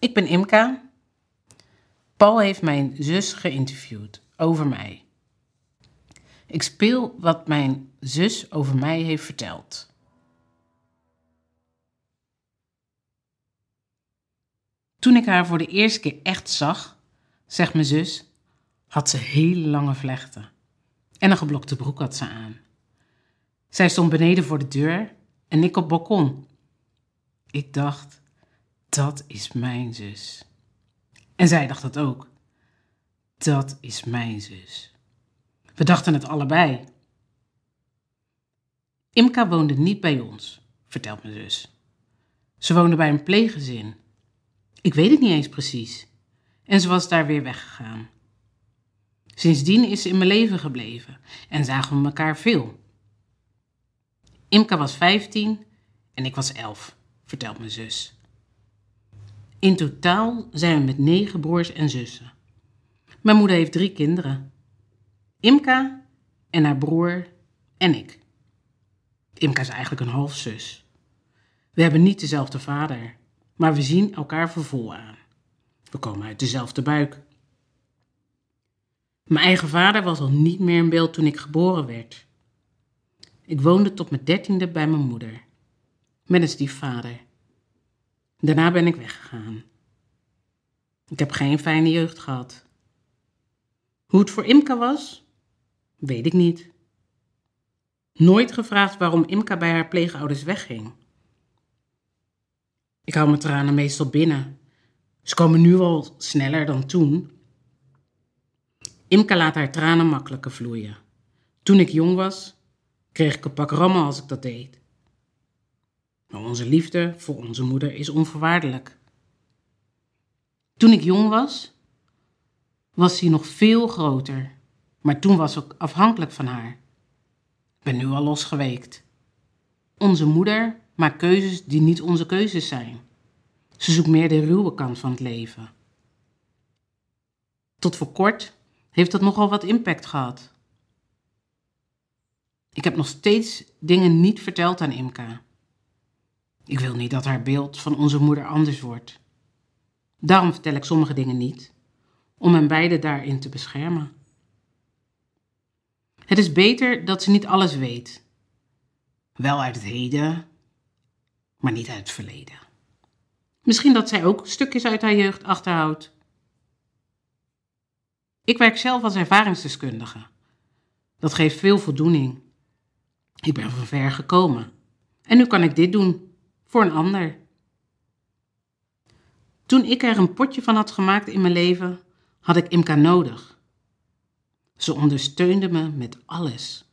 Ik ben Imka. Paul heeft mijn zus geïnterviewd over mij. Ik speel wat mijn zus over mij heeft verteld. Toen ik haar voor de eerste keer echt zag, zegt mijn zus, had ze hele lange vlechten. En een geblokte broek had ze aan. Zij stond beneden voor de deur en ik op balkon. Ik dacht, dat is mijn zus. En zij dacht dat ook. Dat is mijn zus. We dachten het allebei. Imka woonde niet bij ons, vertelt mijn zus. Ze woonde bij een pleeggezin. Ik weet het niet eens precies. En ze was daar weer weggegaan. Sindsdien is ze in mijn leven gebleven en zagen we elkaar veel. Imka was 15 en ik was 11, vertelt mijn zus. In totaal zijn we met negen broers en zussen. Mijn moeder heeft drie kinderen. Imka en haar broer en ik. Imka is eigenlijk een halfzus. We hebben niet dezelfde vader, maar we zien elkaar voor vol aan. We komen uit dezelfde buik. Mijn eigen vader was al niet meer in beeld toen ik geboren werd. Ik woonde tot mijn dertiende bij mijn moeder, met een stiefvader. Daarna ben ik weggegaan. Ik heb geen fijne jeugd gehad. Hoe het voor Imka was, weet ik niet. Nooit gevraagd waarom Imka bij haar pleegouders wegging. Ik hou mijn tranen meestal binnen. Ze komen nu al sneller dan toen. Imka laat haar tranen makkelijker vloeien. Toen ik jong was, kreeg ik een pak rammen als ik dat deed. Maar onze liefde voor onze moeder is onvoorwaardelijk. Toen ik jong was, was hij nog veel groter, maar toen was ik afhankelijk van haar. Ik ben nu al losgeweekt. Onze moeder maakt keuzes die niet onze keuzes zijn. Ze zoekt meer de ruwe kant van het leven. Tot voor kort heeft dat nogal wat impact gehad. Ik heb nog steeds dingen niet verteld aan Imka. Ik wil niet dat haar beeld van onze moeder anders wordt. Daarom vertel ik sommige dingen niet, om hen beiden daarin te beschermen. Het is beter dat ze niet alles weet. Wel uit het heden, maar niet uit het verleden. Misschien dat zij ook stukjes uit haar jeugd achterhoudt. Ik werk zelf als ervaringsdeskundige. Dat geeft veel voldoening. Ik ben van ver gekomen. En nu kan ik dit doen voor een ander. Toen ik er een potje van had gemaakt in mijn leven, had ik Imka nodig. Ze ondersteunde me met alles.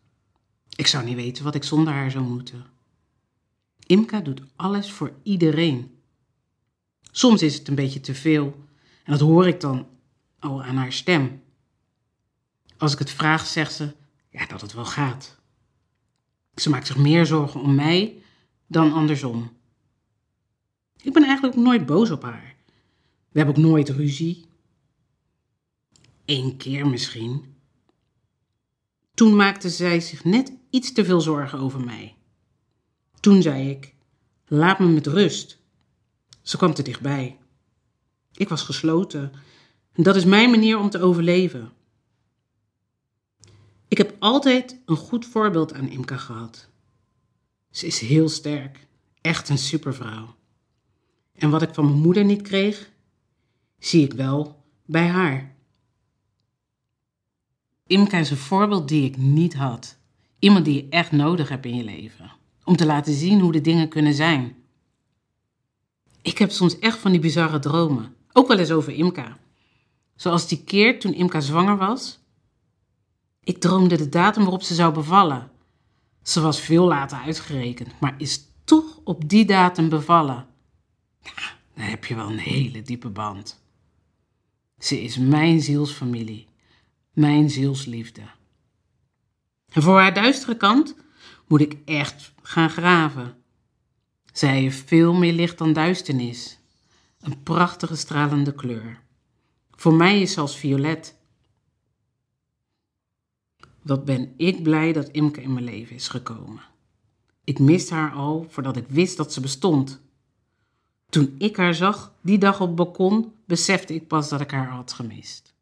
Ik zou niet weten wat ik zonder haar zou moeten. Imka doet alles voor iedereen. Soms is het een beetje te veel en dat hoor ik dan al aan haar stem. Als ik het vraag, zegt ze ja, dat het wel gaat. Ze maakt zich meer zorgen om mij dan andersom. Ik ben eigenlijk ook nooit boos op haar. We hebben ook nooit ruzie. Eén keer misschien. Toen maakte zij zich net iets te veel zorgen over mij. Toen zei ik: Laat me met rust. Ze kwam te dichtbij. Ik was gesloten. En dat is mijn manier om te overleven. Ik heb altijd een goed voorbeeld aan Imka gehad. Ze is heel sterk, echt een supervrouw. En wat ik van mijn moeder niet kreeg, zie ik wel bij haar. Imka is een voorbeeld die ik niet had. Iemand die je echt nodig hebt in je leven. Om te laten zien hoe de dingen kunnen zijn. Ik heb soms echt van die bizarre dromen. Ook wel eens over Imka. Zoals die keer toen Imka zwanger was. Ik droomde de datum waarop ze zou bevallen. Ze was veel later uitgerekend, maar is toch op die datum bevallen. Dan heb je wel een hele diepe band. Ze is mijn zielsfamilie, mijn zielsliefde. En voor haar duistere kant moet ik echt gaan graven. Zij heeft veel meer licht dan duisternis. Een prachtige stralende kleur. Voor mij is ze als violet. Wat ben ik blij dat Imke in mijn leven is gekomen. Ik miste haar al voordat ik wist dat ze bestond. Toen ik haar zag, die dag op balkon, besefte ik pas dat ik haar had gemist.